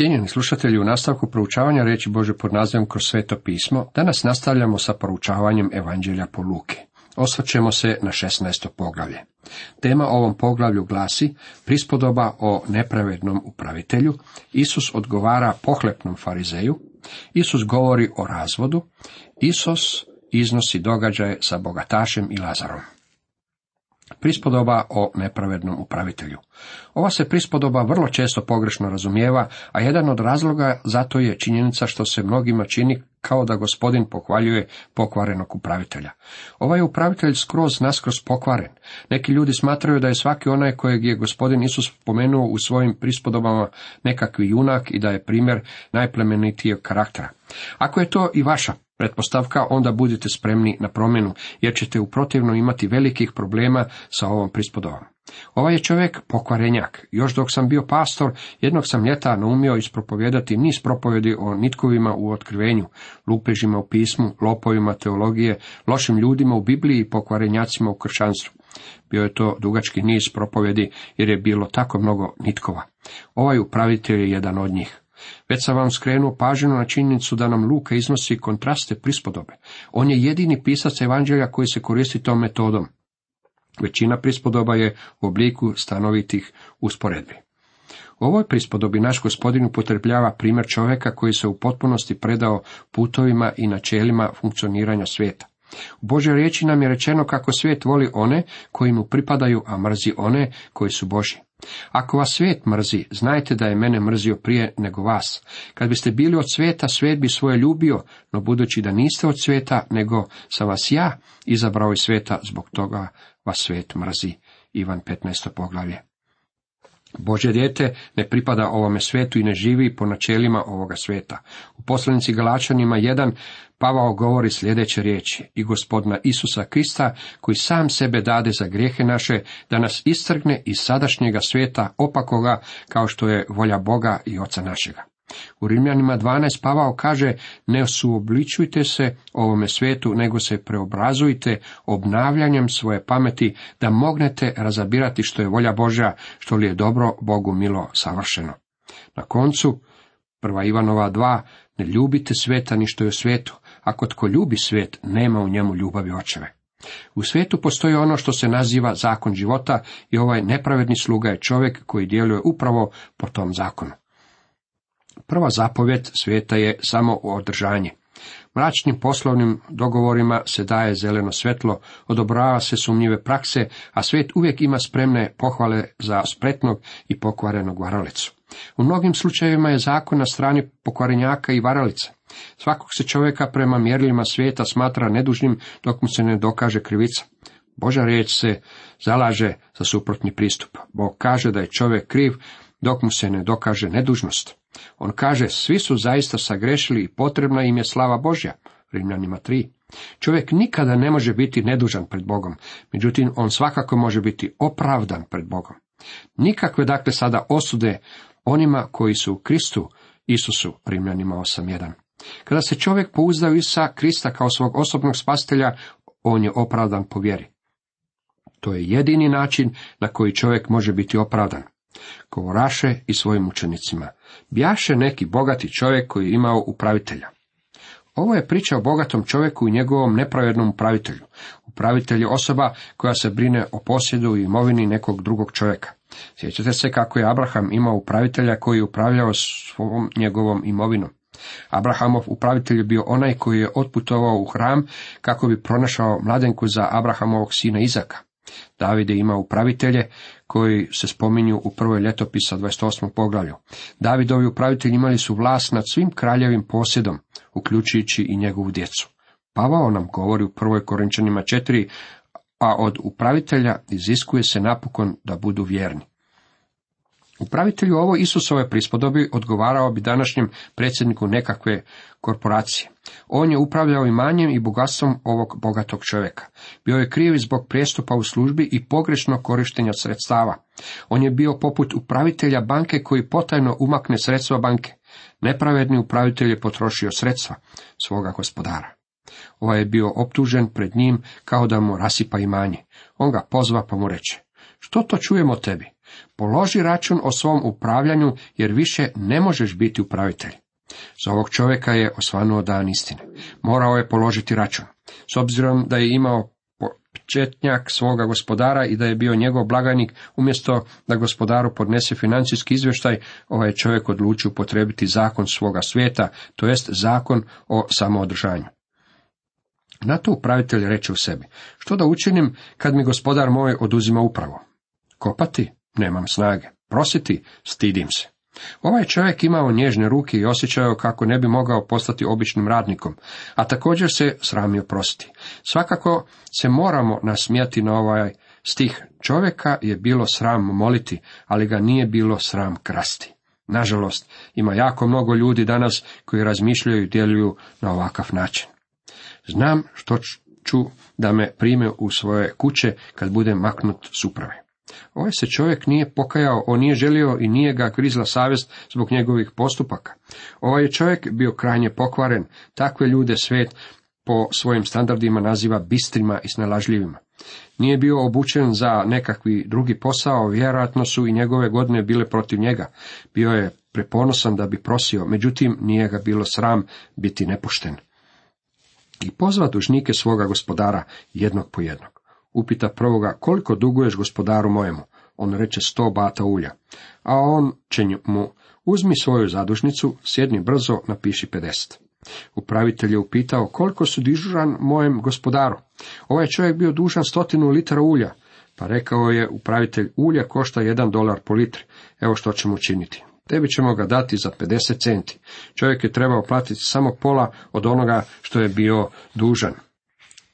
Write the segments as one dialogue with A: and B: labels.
A: Cijenjeni slušatelji, u nastavku proučavanja reći Bože pod nazivom kroz sveto pismo, danas nastavljamo sa proučavanjem Evanđelja po Luki. Osvrćemo se na 16. poglavlje. Tema ovom poglavlju glasi prispodoba o nepravednom upravitelju, Isus odgovara pohlepnom farizeju, Isus govori o razvodu, Isus iznosi događaje sa bogatašem i Lazarom. Prispodoba o nepravednom upravitelju. Ova se prispodoba vrlo često pogrešno razumijeva, a jedan od razloga zato je činjenica što se mnogima čini kao da gospodin pohvaljuje pokvarenog upravitelja. Ovaj upravitelj skroz naskroz pokvaren. Neki ljudi smatraju da je svaki onaj kojeg je gospodin Isus spomenuo u svojim prispodobama nekakvi junak i da je primjer najplemenitijeg karaktera. Ako je to i vaša pretpostavka, onda budite spremni na promjenu, jer ćete u protivno imati velikih problema sa ovom prispodobom. Ovaj je čovjek pokvarenjak. Još dok sam bio pastor, jednog sam ljeta naumio ispropovjedati niz propovjedi o nitkovima u otkrivenju, lupežima u pismu, lopovima teologije, lošim ljudima u Bibliji i pokvarenjacima u kršćanstvu. Bio je to dugački niz propovjedi jer je bilo tako mnogo nitkova. Ovaj upravitelj je jedan od njih. Već sam vam skrenuo pažnju na činjenicu da nam Luka iznosi kontraste prispodobe. On je jedini pisac evanđelja koji se koristi tom metodom. Većina prispodoba je u obliku stanovitih usporedbi. U ovoj prispodobi naš gospodin upotrebljava primjer čovjeka koji se u potpunosti predao putovima i načelima funkcioniranja svijeta. U Božoj riječi nam je rečeno kako svijet voli one koji mu pripadaju, a mrzi one koji su Boži. Ako vas svijet mrzi, znajte da je mene mrzio prije nego vas. Kad biste bili od svijeta, svijet bi svoje ljubio, no budući da niste od svijeta, nego sam vas ja izabrao iz svijeta, zbog toga vas svijet mrzi. Ivan 15. poglavlje. Bože dijete ne pripada ovome svetu i ne živi po načelima ovoga sveta. U poslanici Galačanima 1 Pavao govori sljedeće riječi i gospodina Isusa Krista, koji sam sebe dade za grijehe naše, da nas istrgne iz sadašnjega svijeta opakoga, kao što je volja Boga i Oca našega. U Rimljanima 12 Pavao kaže, ne suobličujte se ovome svijetu, nego se preobrazujte obnavljanjem svoje pameti, da mognete razabirati što je volja Božja, što li je dobro Bogu milo savršeno. Na koncu, prva Ivanova 2, ne ljubite sveta ni što je u svijetu, ako tko ljubi svijet, nema u njemu ljubavi očeve. U svijetu postoji ono što se naziva zakon života i ovaj nepravedni sluga je čovjek koji djeluje upravo po tom zakonu. Prva zapovjed svijeta je samo održanje. Mračnim poslovnim dogovorima se daje zeleno svjetlo, odobrava se sumnjive prakse, a svijet uvijek ima spremne pohvale za spretnog i pokvarenog varalicu. U mnogim slučajevima je zakon na strani pokvarenjaka i varalica. Svakog se čovjeka prema mjerilima svijeta smatra nedužnim dok mu se ne dokaže krivica. Boža riječ se zalaže za suprotni pristup. Bog kaže da je čovjek kriv dok mu se ne dokaže nedužnost. On kaže, svi su zaista sagrešili i potrebna im je slava Božja. Rimljanima 3. Čovjek nikada ne može biti nedužan pred Bogom, međutim on svakako može biti opravdan pred Bogom. Nikakve dakle sada osude onima koji su u Kristu Isusu, Rimljanima 8.1. Kada se čovjek pouzda u Isa Krista kao svog osobnog spastelja, on je opravdan po vjeri. To je jedini način na koji čovjek može biti opravdan. Govoraše i svojim učenicima. Bjaše neki bogati čovjek koji je imao upravitelja. Ovo je priča o bogatom čovjeku i njegovom nepravednom upravitelju. Upravitelj je osoba koja se brine o posjedu i imovini nekog drugog čovjeka. Sjećate se kako je Abraham imao upravitelja koji je upravljao svom njegovom imovinom. Abrahamov upravitelj je bio onaj koji je otputovao u hram kako bi pronašao mladenku za Abrahamovog sina Izaka. David je imao upravitelje koji se spominju u prvoj ljetopisa 28. poglavlju. Davidovi upravitelji imali su vlast nad svim kraljevim posjedom, uključujući i njegovu djecu. Pavao nam govori u prvoj Korinčanima 4, a od upravitelja iziskuje se napokon da budu vjerni. Upravitelju ovo Isusove prispodobi odgovarao bi današnjem predsjedniku nekakve korporacije. On je upravljao imanjem i bogatstvom ovog bogatog čovjeka. Bio je kriv zbog prijestupa u službi i pogrešnog korištenja sredstava. On je bio poput upravitelja banke koji potajno umakne sredstva banke. Nepravedni upravitelj je potrošio sredstva svoga gospodara. Ovaj je bio optužen pred njim kao da mu rasipa imanje. On ga pozva pa mu reče, što to čujemo tebi? Položi račun o svom upravljanju, jer više ne možeš biti upravitelj. Za ovog čovjeka je osvanuo dan istine. Morao je položiti račun. S obzirom da je imao početnjak svoga gospodara i da je bio njegov blagajnik, umjesto da gospodaru podnese financijski izvještaj, ovaj čovjek odlučio potrebiti zakon svoga svijeta, to jest zakon o samoodržanju. Na to upravitelj reče u sebi, što da učinim kad mi gospodar moj oduzima upravo? Kopati? Nemam snage. Prositi? Stidim se. Ovaj čovjek imao nježne ruke i osjećao kako ne bi mogao postati običnim radnikom, a također se sramio prositi. Svakako se moramo nasmijati na ovaj stih. Čovjeka je bilo sram moliti, ali ga nije bilo sram krasti. Nažalost, ima jako mnogo ljudi danas koji razmišljaju i djeluju na ovakav način. Znam što ću da me prime u svoje kuće kad budem maknut s uprave. Ovaj se čovjek nije pokajao, on nije želio i nije ga grizla savjest zbog njegovih postupaka. Ovaj je čovjek bio krajnje pokvaren, takve ljude svet po svojim standardima naziva bistrima i snalažljivima. Nije bio obučen za nekakvi drugi posao, vjerojatno su i njegove godine bile protiv njega. Bio je preponosan da bi prosio, međutim nije ga bilo sram biti nepošten. I pozva dužnike svoga gospodara jednog po jednog upita prvoga koliko duguješ gospodaru mojemu. On reče sto bata ulja. A on će mu uzmi svoju zadužnicu, sjedni brzo, napiši 50. Upravitelj je upitao koliko su dižuran mojem gospodaru. Ovaj čovjek bio dužan stotinu litara ulja. Pa rekao je upravitelj, ulja košta jedan dolar po litri. Evo što ćemo učiniti. Tebi ćemo ga dati za 50 centi. Čovjek je trebao platiti samo pola od onoga što je bio dužan.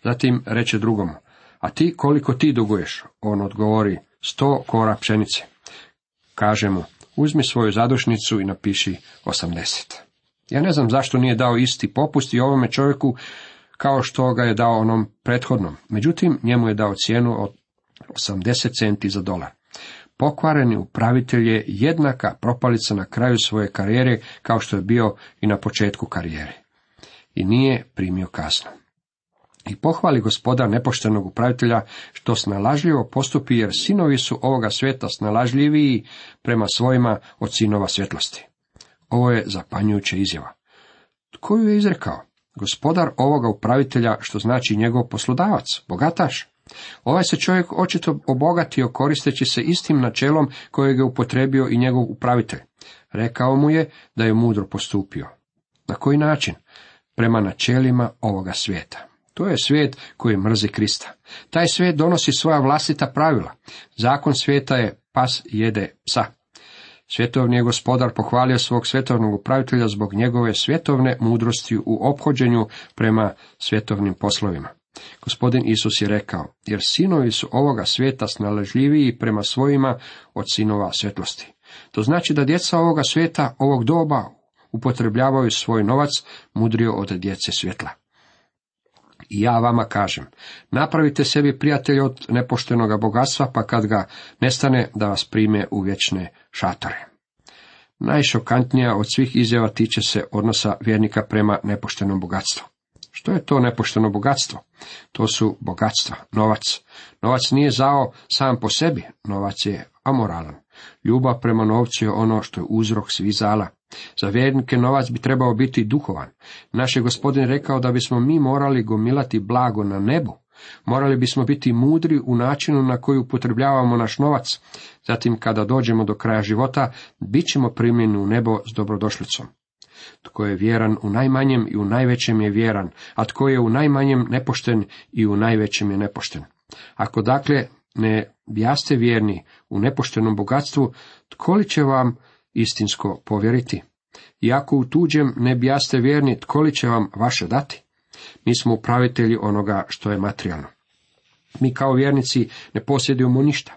A: Zatim reče drugomu, a ti koliko ti duguješ? On odgovori, sto kora pšenice. Kaže mu, uzmi svoju zadušnicu i napiši osamdeset. Ja ne znam zašto nije dao isti popust i ovome čovjeku kao što ga je dao onom prethodnom. Međutim, njemu je dao cijenu od 80 centi za dolar. Pokvareni upravitelj je jednaka propalica na kraju svoje karijere kao što je bio i na početku karijere. I nije primio kaznu. I pohvali gospodar nepoštenog upravitelja što snalažljivo postupi jer sinovi su ovoga svijeta snalažljiviji prema svojima od sinova svjetlosti. Ovo je zapanjujuća izjava. Tko ju je izrekao? Gospodar ovoga upravitelja, što znači njegov poslodavac, bogataš. Ovaj se čovjek očito obogatio koristeći se istim načelom kojeg je upotrebio i njegov upravitelj. Rekao mu je da je mudro postupio. Na koji način? Prema načelima ovoga svijeta. To je svijet koji mrzi Krista. Taj svijet donosi svoja vlastita pravila. Zakon svijeta je pas jede psa. Svjetovni je gospodar pohvalio svog svjetovnog upravitelja zbog njegove svjetovne mudrosti u ophođenju prema svjetovnim poslovima. Gospodin Isus je rekao, jer sinovi su ovoga svijeta snaležljiviji prema svojima od sinova svjetlosti. To znači da djeca ovoga svijeta, ovog doba, upotrebljavaju svoj novac mudrio od djece svjetla. I ja vama kažem, napravite sebi prijatelj od nepoštenoga bogatstva, pa kad ga nestane, da vas prime u vječne šatore. Najšokantnija od svih izjava tiče se odnosa vjernika prema nepoštenom bogatstvu. Što je to nepošteno bogatstvo? To su bogatstva, novac. Novac nije zao sam po sebi, novac je amoralan. Ljubav prema novcu je ono što je uzrok svih zala. Za vjernike novac bi trebao biti duhovan. Naš je gospodin rekao da bismo mi morali gomilati blago na nebu. Morali bismo biti mudri u načinu na koji upotrebljavamo naš novac. Zatim, kada dođemo do kraja života, bit ćemo primljeni u nebo s dobrodošlicom. Tko je vjeran u najmanjem i u najvećem je vjeran, a tko je u najmanjem nepošten i u najvećem je nepošten. Ako dakle ne bijaste vjerni u nepoštenom bogatstvu, tko li će vam istinsko povjeriti? I ako u tuđem ne bijaste vjerni, tko li će vam vaše dati? Mi smo upravitelji onoga što je materijalno. Mi kao vjernici ne posjedujemo ništa.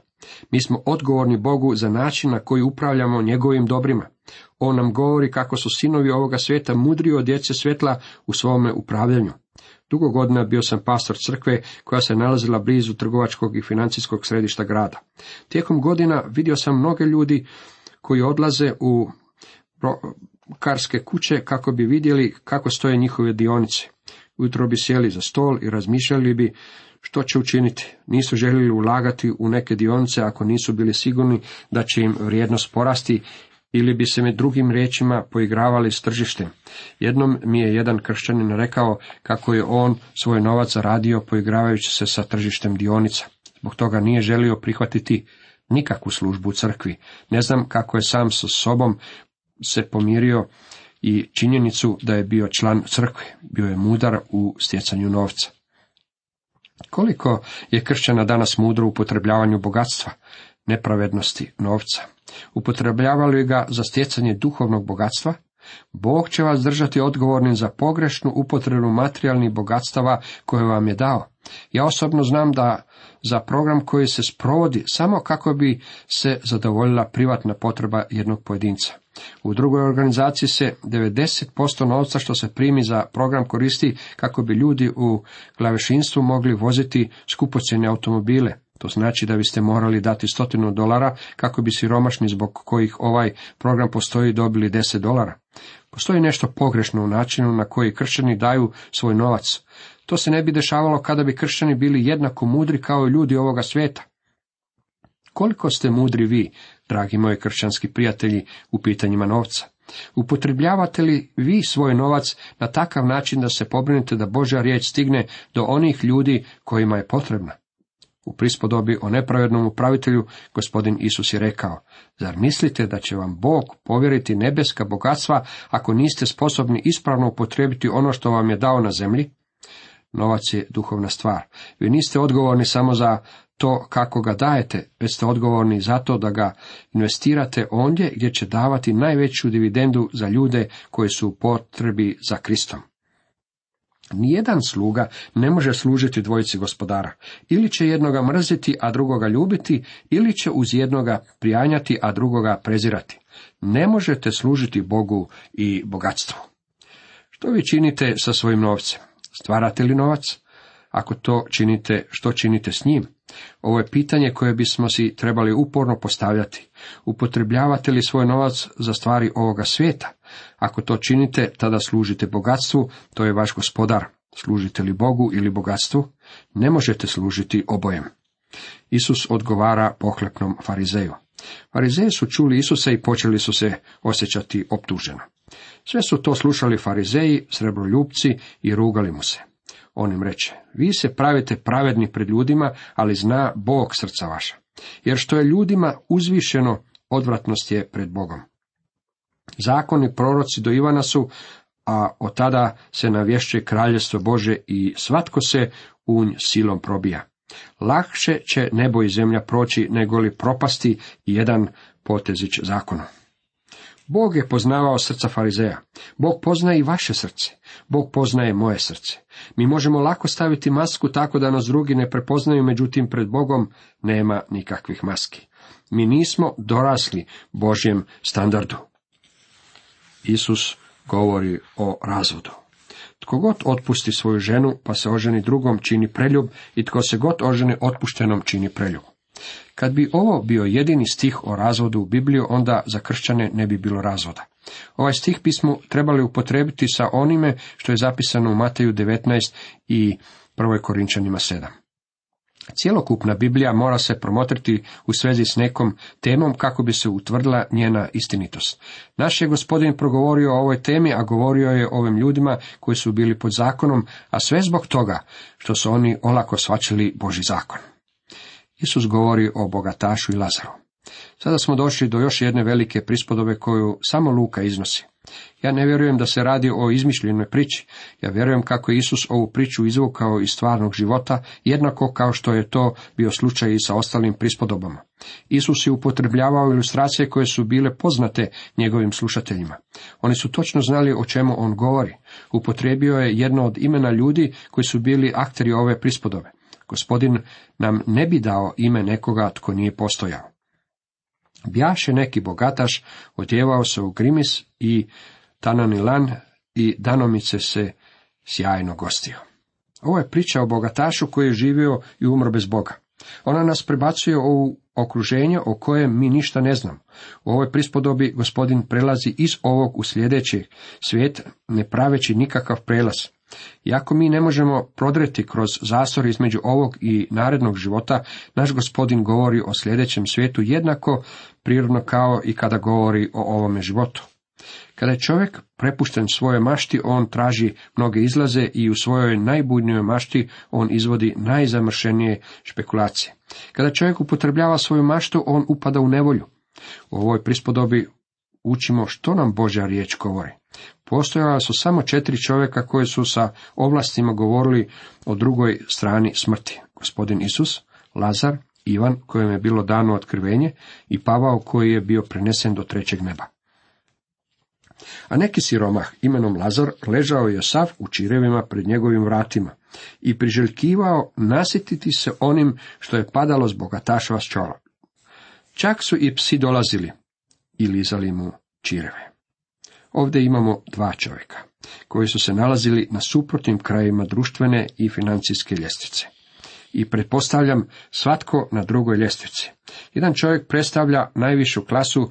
A: Mi smo odgovorni Bogu za način na koji upravljamo njegovim dobrima. On nam govori kako su sinovi ovoga svijeta mudriji od djece svjetla u svome upravljanju. Dugo godina bio sam pastor crkve koja se nalazila blizu trgovačkog i financijskog središta grada. Tijekom godina vidio sam mnoge ljudi koji odlaze u karske kuće kako bi vidjeli kako stoje njihove dionice. Ujutro bi sjeli za stol i razmišljali bi što će učiniti. Nisu željeli ulagati u neke dionice ako nisu bili sigurni da će im vrijednost porasti ili bi se med drugim riječima poigravali s tržištem. Jednom mi je jedan kršćanin rekao kako je on svoj novac zaradio poigravajući se sa tržištem dionica. Zbog toga nije želio prihvatiti nikakvu službu u crkvi. Ne znam kako je sam sa sobom se pomirio i činjenicu da je bio član crkve. Bio je mudar u stjecanju novca. Koliko je kršćana danas mudro u upotrebljavanju bogatstva, nepravednosti, novca? Upotrebljavali ga za stjecanje duhovnog bogatstva? Bog će vas držati odgovornim za pogrešnu upotrebu materijalnih bogatstava koje vam je dao. Ja osobno znam da za program koji se sprovodi samo kako bi se zadovoljila privatna potreba jednog pojedinca. U drugoj organizaciji se 90% novca što se primi za program koristi kako bi ljudi u glavešinstvu mogli voziti skupocjene automobile. To znači da biste morali dati stotinu dolara kako bi siromašni zbog kojih ovaj program postoji dobili 10 dolara. Postoji nešto pogrešno u načinu na koji kršćani daju svoj novac. To se ne bi dešavalo kada bi kršćani bili jednako mudri kao i ljudi ovoga svijeta. Koliko ste mudri vi, dragi moji kršćanski prijatelji, u pitanjima novca? Upotrebljavate li vi svoj novac na takav način da se pobrinete da Božja riječ stigne do onih ljudi kojima je potrebna? U prispodobi o nepravednom upravitelju gospodin Isus je rekao, zar mislite da će vam Bog povjeriti nebeska bogatstva ako niste sposobni ispravno upotrijebiti ono što vam je dao na zemlji? Novac je duhovna stvar. Vi niste odgovorni samo za to kako ga dajete, već ste odgovorni za to da ga investirate ondje gdje će davati najveću dividendu za ljude koji su u potrebi za Kristom. Nijedan sluga ne može služiti dvojici gospodara. Ili će jednoga mrziti, a drugoga ljubiti, ili će uz jednoga prijanjati, a drugoga prezirati. Ne možete služiti Bogu i bogatstvu. Što vi činite sa svojim novcem? Stvarate li novac? Ako to činite, što činite s njim? Ovo je pitanje koje bismo si trebali uporno postavljati. Upotrebljavate li svoj novac za stvari ovoga svijeta? Ako to činite, tada služite bogatstvu, to je vaš gospodar. Služite li Bogu ili bogatstvu? Ne možete služiti obojem. Isus odgovara pohlepnom farizeju. Farizeji su čuli Isusa i počeli su se osjećati optuženo. Sve su to slušali farizeji, srebroljupci i rugali mu se. On im reče, vi se pravite pravedni pred ljudima, ali zna Bog srca vaša. Jer što je ljudima uzvišeno, odvratnost je pred Bogom. Zakoni proroci do Ivana su, a od tada se navješće kraljestvo Bože i svatko se unj silom probija. Lakše će nebo i zemlja proći nego li propasti jedan potezić zakona. Bog je poznavao srca farizeja. Bog poznaje i vaše srce. Bog poznaje moje srce. Mi možemo lako staviti masku tako da nas drugi ne prepoznaju, međutim pred Bogom nema nikakvih maski. Mi nismo dorasli Božjem standardu. Isus govori o razvodu. Tko god otpusti svoju ženu, pa se oženi drugom, čini preljub, i tko se god oženi otpuštenom, čini preljub. Kad bi ovo bio jedini stih o razvodu u Bibliju, onda za kršćane ne bi bilo razvoda. Ovaj stih bismo trebali upotrebiti sa onime što je zapisano u Mateju 19 i 1. Korinčanima 7. Cijelokupna Biblija mora se promotriti u svezi s nekom temom kako bi se utvrdila njena istinitost. Naš je gospodin progovorio o ovoj temi, a govorio je ovim ljudima koji su bili pod zakonom, a sve zbog toga što su oni olako svačili Boži zakon. Isus govori o bogatašu i Lazaru. Sada smo došli do još jedne velike prispodobe koju samo Luka iznosi. Ja ne vjerujem da se radi o izmišljenoj priči. Ja vjerujem kako je Isus ovu priču izvukao iz stvarnog života, jednako kao što je to bio slučaj i sa ostalim prispodobama. Isus je upotrebljavao ilustracije koje su bile poznate njegovim slušateljima. Oni su točno znali o čemu on govori. Upotrijebio je jedno od imena ljudi koji su bili akteri ove prispodobe. Gospodin nam ne bi dao ime nekoga tko nije postojao. Bjaše neki bogataš, odjevao se u grimis i tananilan i danomice se sjajno gostio. Ovo je priča o bogatašu koji je živio i umro bez Boga. Ona nas prebacuje u okruženje o kojem mi ništa ne znamo. U ovoj prispodobi gospodin prelazi iz ovog u sljedeći svijet, ne praveći nikakav prelaz. Iako mi ne možemo prodreti kroz zastor između ovog i narednog života, naš gospodin govori o sljedećem svijetu jednako prirodno kao i kada govori o ovome životu. Kada je čovjek prepušten svojoj mašti, on traži mnoge izlaze i u svojoj najbudnijoj mašti on izvodi najzamršenije špekulacije. Kada čovjek upotrebljava svoju maštu, on upada u nevolju. U ovoj prispodobi učimo što nam Božja riječ govori. Postojala su samo četiri čovjeka koji su sa ovlastima govorili o drugoj strani smrti. Gospodin Isus, Lazar, Ivan kojem je bilo dano otkrivenje i Pavao koji je bio prenesen do trećeg neba. A neki siromah imenom Lazar ležao je sav u čirevima pred njegovim vratima i priželjkivao nasititi se onim što je padalo s bogatašova čola. Čak su i psi dolazili i lizali mu čireve. Ovdje imamo dva čovjeka, koji su se nalazili na suprotnim krajima društvene i financijske ljestvice. I pretpostavljam svatko na drugoj ljestvici. Jedan čovjek predstavlja najvišu klasu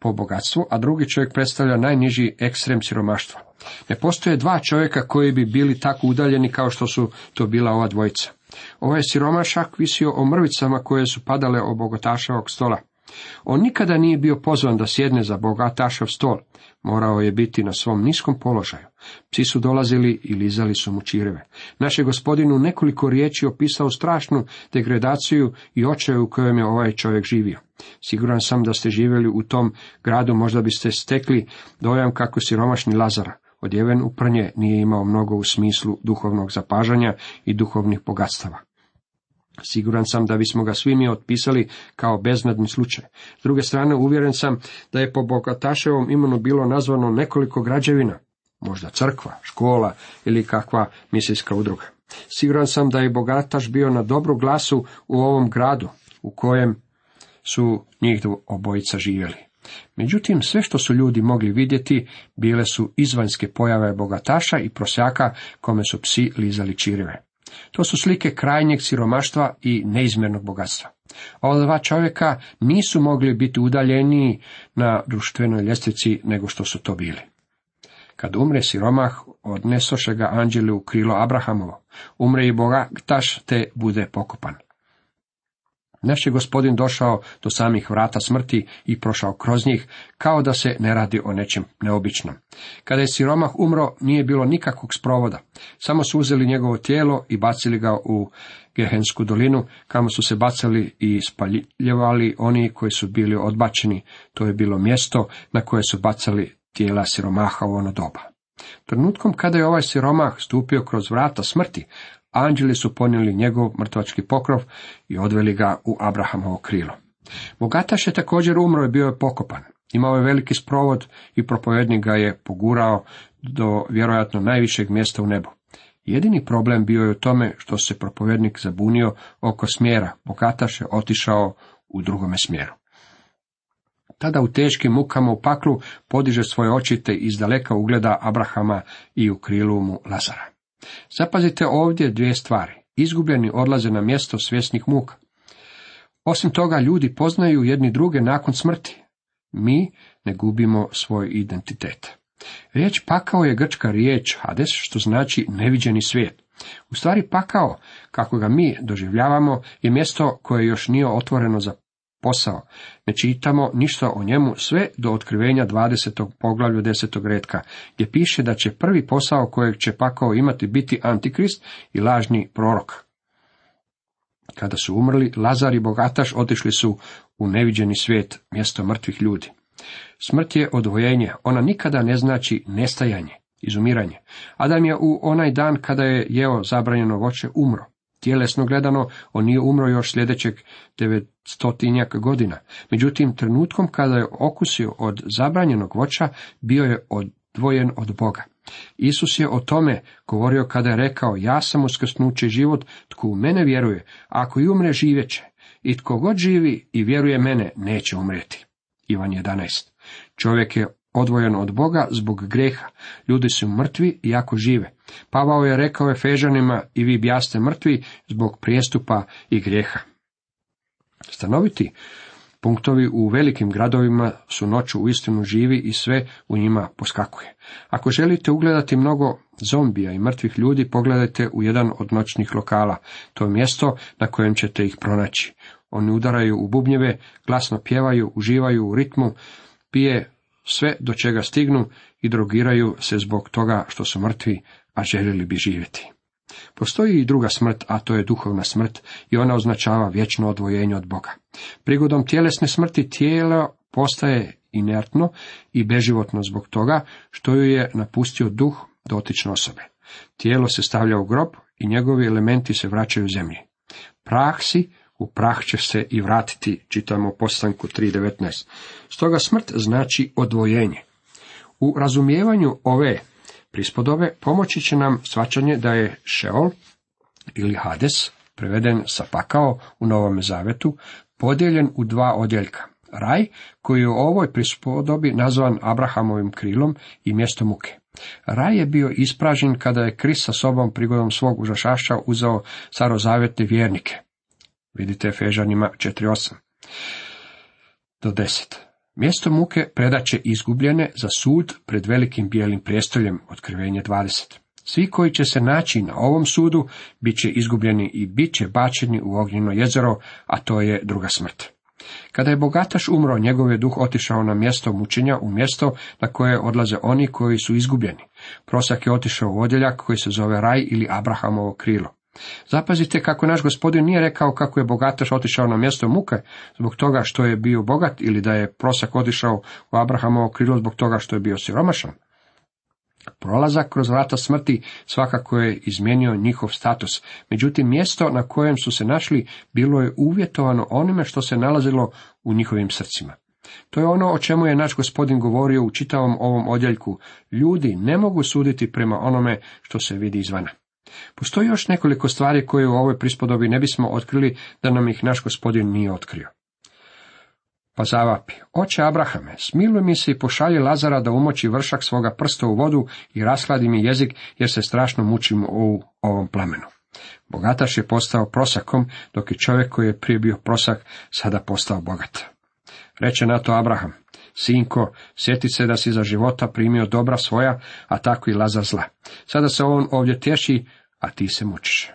A: po bogatstvu, a drugi čovjek predstavlja najniži ekstrem siromaštva. Ne postoje dva čovjeka koji bi bili tako udaljeni kao što su to bila ova dvojica. Ovaj siromašak visio o mrvicama koje su padale o stola. On nikada nije bio pozvan da sjedne za bogatašav stol, morao je biti na svom niskom položaju. Psi su dolazili i lizali su mu čireve. Naš je gospodinu nekoliko riječi opisao strašnu degradaciju i očaju u kojem je ovaj čovjek živio. Siguran sam da ste živjeli u tom gradu, možda biste stekli dojam kako siromašni Lazara. Odjeven u prnje nije imao mnogo u smislu duhovnog zapažanja i duhovnih bogatstava. Siguran sam da bismo ga svi mi otpisali kao beznadni slučaj. S druge strane, uvjeren sam da je po bogataševom imenu bilo nazvano nekoliko građevina, možda crkva, škola ili kakva misijska udruga. Siguran sam da je bogataš bio na dobru glasu u ovom gradu, u kojem su njih obojica živjeli. Međutim, sve što su ljudi mogli vidjeti bile su izvanjske pojave bogataša i prosjaka kome su psi lizali čirive. To su slike krajnjeg siromaštva i neizmjernog bogatstva. Ova dva čovjeka nisu mogli biti udaljeniji na društvenoj ljestvici nego što su to bili. Kad umre siromah, odnesoše ga anđeli u krilo Abrahamovo. Umre i bogataš, te bude pokopan. Naš je gospodin došao do samih vrata smrti i prošao kroz njih, kao da se ne radi o nečem neobičnom. Kada je siromah umro, nije bilo nikakvog sprovoda. Samo su uzeli njegovo tijelo i bacili ga u Gehensku dolinu, kamo su se bacali i spaljevali oni koji su bili odbačeni. To je bilo mjesto na koje su bacali tijela siromaha u ono doba. Trenutkom kada je ovaj siromah stupio kroz vrata smrti, anđeli su ponijeli njegov mrtvački pokrov i odveli ga u Abrahamovo krilo. Bogataš je također umro i bio je pokopan. Imao je veliki sprovod i propovjednik ga je pogurao do vjerojatno najvišeg mjesta u nebu. Jedini problem bio je u tome što se propovjednik zabunio oko smjera, bogataš je otišao u drugome smjeru. Tada u teškim mukama u paklu podiže svoje očite i izdaleka ugleda Abrahama i u krilu mu Lazara. Zapazite ovdje dvije stvari. Izgubljeni odlaze na mjesto svjesnih muka. Osim toga, ljudi poznaju jedni druge nakon smrti. Mi ne gubimo svoj identitet. Riječ pakao je grčka riječ Hades, što znači neviđeni svijet. U stvari pakao, kako ga mi doživljavamo, je mjesto koje još nije otvoreno za posao. Ne čitamo ništa o njemu sve do otkrivenja 20. poglavlju 10. redka, gdje piše da će prvi posao kojeg će pakao imati biti antikrist i lažni prorok. Kada su umrli, Lazar i Bogataš otišli su u neviđeni svijet, mjesto mrtvih ljudi. Smrt je odvojenje, ona nikada ne znači nestajanje, izumiranje. Adam je u onaj dan kada je jeo zabranjeno voće umro. Tjelesno gledano, on nije umro još sljedećeg devetstotinjak godina. Međutim, trenutkom kada je okusio od zabranjenog voća, bio je odvojen od Boga. Isus je o tome govorio kada je rekao, ja sam uskrsnuće život, tko u mene vjeruje, ako i umre živeće, i tko god živi i vjeruje mene, neće umreti. Ivan 11. Čovjek je odvojen od Boga zbog greha. Ljudi su mrtvi iako žive. Pavao je rekao Efežanima i vi bjaste mrtvi zbog prijestupa i grijeha. Stanoviti Punktovi u velikim gradovima su noću uistinu živi i sve u njima poskakuje. Ako želite ugledati mnogo zombija i mrtvih ljudi, pogledajte u jedan od noćnih lokala. To je mjesto na kojem ćete ih pronaći. Oni udaraju u bubnjeve, glasno pjevaju, uživaju u ritmu, pije sve do čega stignu i drogiraju se zbog toga što su mrtvi, a željeli bi živjeti. Postoji i druga smrt, a to je duhovna smrt, i ona označava vječno odvojenje od Boga. Prigodom tjelesne smrti tijelo postaje inertno i beživotno zbog toga što ju je napustio duh dotične osobe. Tijelo se stavlja u grob i njegovi elementi se vraćaju zemlji. Prah si, u prah će se i vratiti, čitamo postanku 3.19. Stoga smrt znači odvojenje. U razumijevanju ove prispodove pomoći će nam svačanje da je Šeol ili Hades, preveden sa pakao u Novome Zavetu, podijeljen u dva odjeljka. Raj, koji je u ovoj prispodobi nazvan Abrahamovim krilom i mjesto muke. Raj je bio ispražen kada je Kris sa sobom prigodom svog užašaša uzeo starozavetne vjernike. Vidite Fežanima 4.8 do 10. Mjesto muke predaće izgubljene za sud pred velikim bijelim prijestoljem, otkrivenje 20. Svi koji će se naći na ovom sudu, bit će izgubljeni i bit će bačeni u ognjeno jezero, a to je druga smrt. Kada je bogataš umro, njegov je duh otišao na mjesto mučenja, u mjesto na koje odlaze oni koji su izgubljeni. Prosak je otišao u odjeljak koji se zove raj ili Abrahamovo krilo. Zapazite kako naš gospodin nije rekao kako je bogataš otišao na mjesto muke zbog toga što je bio bogat ili da je prosak otišao u Abrahamovo krilo zbog toga što je bio siromašan. Prolazak kroz vrata smrti svakako je izmijenio njihov status, međutim mjesto na kojem su se našli bilo je uvjetovano onime što se nalazilo u njihovim srcima. To je ono o čemu je naš gospodin govorio u čitavom ovom odjeljku. Ljudi ne mogu suditi prema onome što se vidi izvana. Postoji još nekoliko stvari koje u ovoj prispodobi ne bismo otkrili da nam ih naš gospodin nije otkrio. Pa zavapi, oče Abrahame, smiluj mi se i pošalji Lazara da umoći vršak svoga prsta u vodu i rashladi mi jezik, jer se strašno mučim u ovom plamenu. Bogataš je postao prosakom, dok je čovjek koji je prije bio prosak, sada postao bogat. Reče na to Abraham, sinko, sjeti se da si za života primio dobra svoja, a tako i Lazar zla. Sada se on ovdje tješi, a ti se mučiš.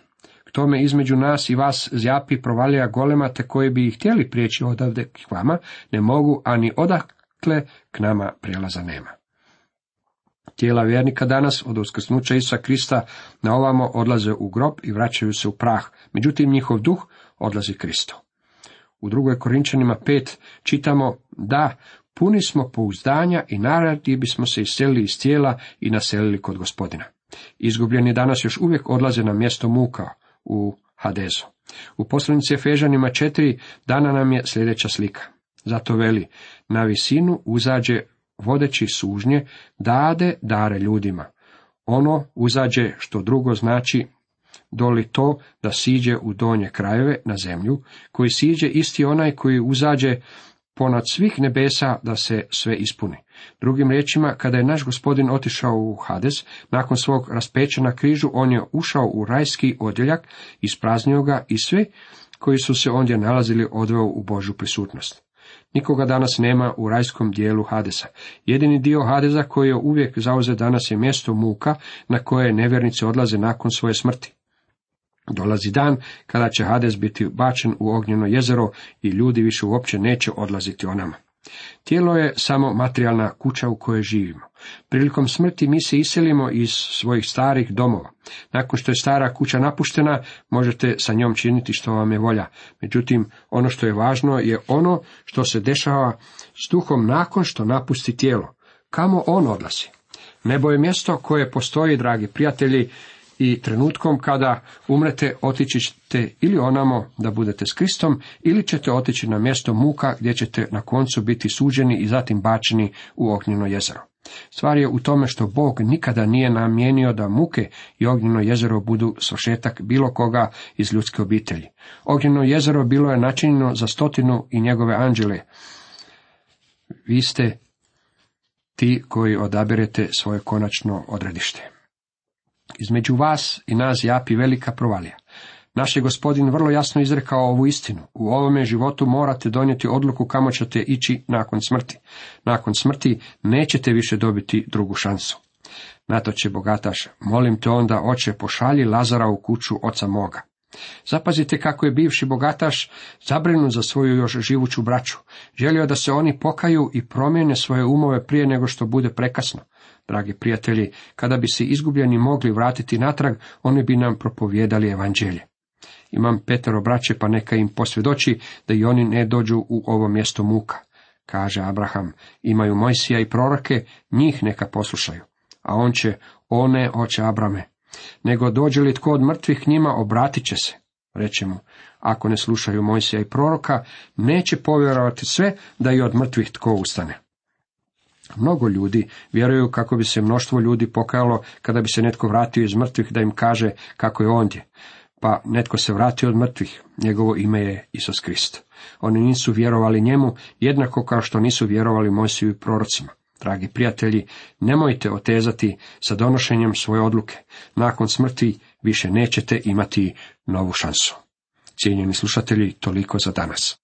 A: K tome između nas i vas zjapi provalija golema, te koji bi ih htjeli prijeći odavde k vama, ne mogu, a ni odakle k nama prijelaza nema. Tijela vjernika danas od uskrsnuća Isusa Krista na ovamo odlaze u grob i vraćaju se u prah, međutim njihov duh odlazi Kristo. U drugoj Korinčanima 5 čitamo da puni smo pouzdanja i naradi bismo se iselili iz tijela i naselili kod gospodina. Izgubljeni danas još uvijek odlaze na mjesto muka u Hadezu. U poslanici Efežanima četiri dana nam je sljedeća slika. Zato veli, na visinu uzađe vodeći sužnje, dade dare ljudima. Ono uzađe što drugo znači doli to da siđe u donje krajeve na zemlju, koji siđe isti onaj koji uzađe ponad svih nebesa da se sve ispuni. Drugim riječima, kada je naš gospodin otišao u Hades, nakon svog raspeća na križu, on je ušao u rajski odjeljak, ispraznio ga i sve koji su se ondje nalazili odveo u Božju prisutnost. Nikoga danas nema u rajskom dijelu Hadesa. Jedini dio Hadesa koji je uvijek zauze danas je mjesto muka na koje nevjernice odlaze nakon svoje smrti. Dolazi dan kada će Hades biti bačen u ognjeno jezero i ljudi više uopće neće odlaziti o nama. Tijelo je samo materijalna kuća u kojoj živimo. Prilikom smrti mi se iselimo iz svojih starih domova. Nakon što je stara kuća napuštena, možete sa njom činiti što vam je volja. Međutim, ono što je važno je ono što se dešava s duhom nakon što napusti tijelo. Kamo on odlazi? Nebo je mjesto koje postoji, dragi prijatelji, i trenutkom kada umrete otići ćete ili onamo da budete s Kristom ili ćete otići na mjesto muka gdje ćete na koncu biti suđeni i zatim bačeni u ognjeno jezero. Stvar je u tome što Bog nikada nije namijenio da muke i ognjeno jezero budu sošetak bilo koga iz ljudske obitelji. Ognjeno jezero bilo je načinjeno za stotinu i njegove anđele. Vi ste ti koji odabirete svoje konačno odredište. Između vas i nas japi velika provalija. Naš je gospodin vrlo jasno izrekao ovu istinu. U ovome životu morate donijeti odluku kamo ćete ići nakon smrti. Nakon smrti nećete više dobiti drugu šansu. Na to će bogataš, molim te onda, oče, pošalji Lazara u kuću oca moga. Zapazite kako je bivši bogataš zabrinut za svoju još živuću braću. Želio da se oni pokaju i promijene svoje umove prije nego što bude prekasno. Dragi prijatelji, kada bi se izgubljeni mogli vratiti natrag, oni bi nam propovjedali evanđelje. Imam petero braće, pa neka im posvjedoči da i oni ne dođu u ovo mjesto muka. Kaže Abraham, imaju Mojsija i proroke, njih neka poslušaju. A on će, one oče Abrame, nego dođe li tko od mrtvih njima, obratit će se. Reče mu, ako ne slušaju Mojsija i proroka, neće povjerovati sve da i od mrtvih tko ustane. Mnogo ljudi vjeruju kako bi se mnoštvo ljudi pokajalo kada bi se netko vratio iz mrtvih da im kaže kako je ondje. Pa netko se vratio od mrtvih, njegovo ime je Isus Krist. Oni nisu vjerovali njemu, jednako kao što nisu vjerovali Mojsiju i prorocima. Dragi prijatelji, nemojte otezati sa donošenjem svoje odluke. Nakon smrti više nećete imati novu šansu. Cijenjeni slušatelji, toliko za danas.